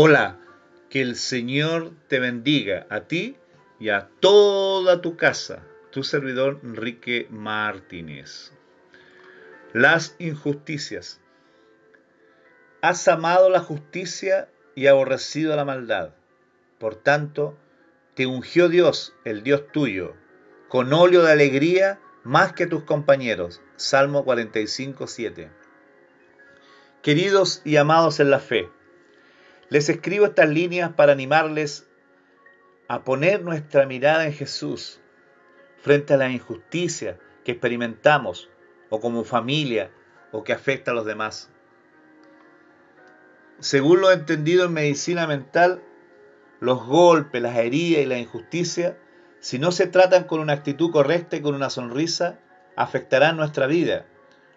Hola, que el Señor te bendiga a ti y a toda tu casa. Tu servidor Enrique Martínez. Las injusticias. Has amado la justicia y aborrecido la maldad. Por tanto, te ungió Dios, el Dios tuyo, con óleo de alegría más que tus compañeros. Salmo 45, 7. Queridos y amados en la fe, les escribo estas líneas para animarles a poner nuestra mirada en Jesús frente a la injusticia que experimentamos o como familia o que afecta a los demás. Según lo entendido en medicina mental, los golpes, las heridas y la injusticia, si no se tratan con una actitud correcta y con una sonrisa, afectarán nuestra vida,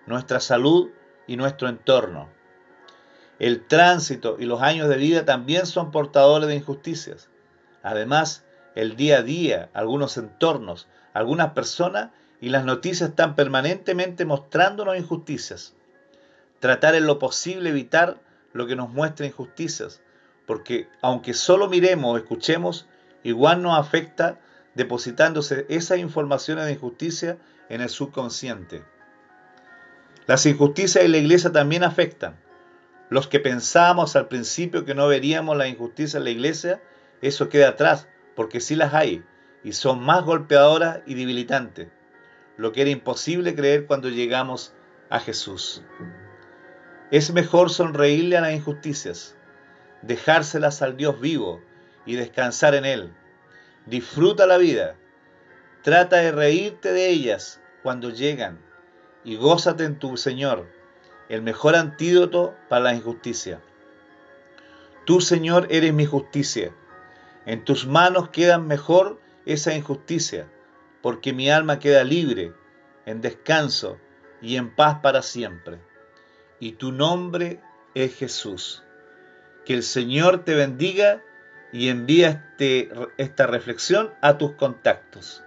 nuestra salud y nuestro entorno. El tránsito y los años de vida también son portadores de injusticias. Además, el día a día, algunos entornos, algunas personas y las noticias están permanentemente mostrándonos injusticias. Tratar en lo posible evitar lo que nos muestra injusticias, porque aunque solo miremos o escuchemos, igual nos afecta depositándose esas informaciones de injusticia en el subconsciente. Las injusticias en la iglesia también afectan. Los que pensábamos al principio que no veríamos la injusticia en la iglesia, eso queda atrás, porque sí las hay, y son más golpeadoras y debilitantes, lo que era imposible creer cuando llegamos a Jesús. Es mejor sonreírle a las injusticias, dejárselas al Dios vivo y descansar en Él. Disfruta la vida, trata de reírte de ellas cuando llegan y gózate en tu Señor el mejor antídoto para la injusticia. Tú, Señor, eres mi justicia. En tus manos queda mejor esa injusticia, porque mi alma queda libre, en descanso y en paz para siempre. Y tu nombre es Jesús. Que el Señor te bendiga y envía este, esta reflexión a tus contactos.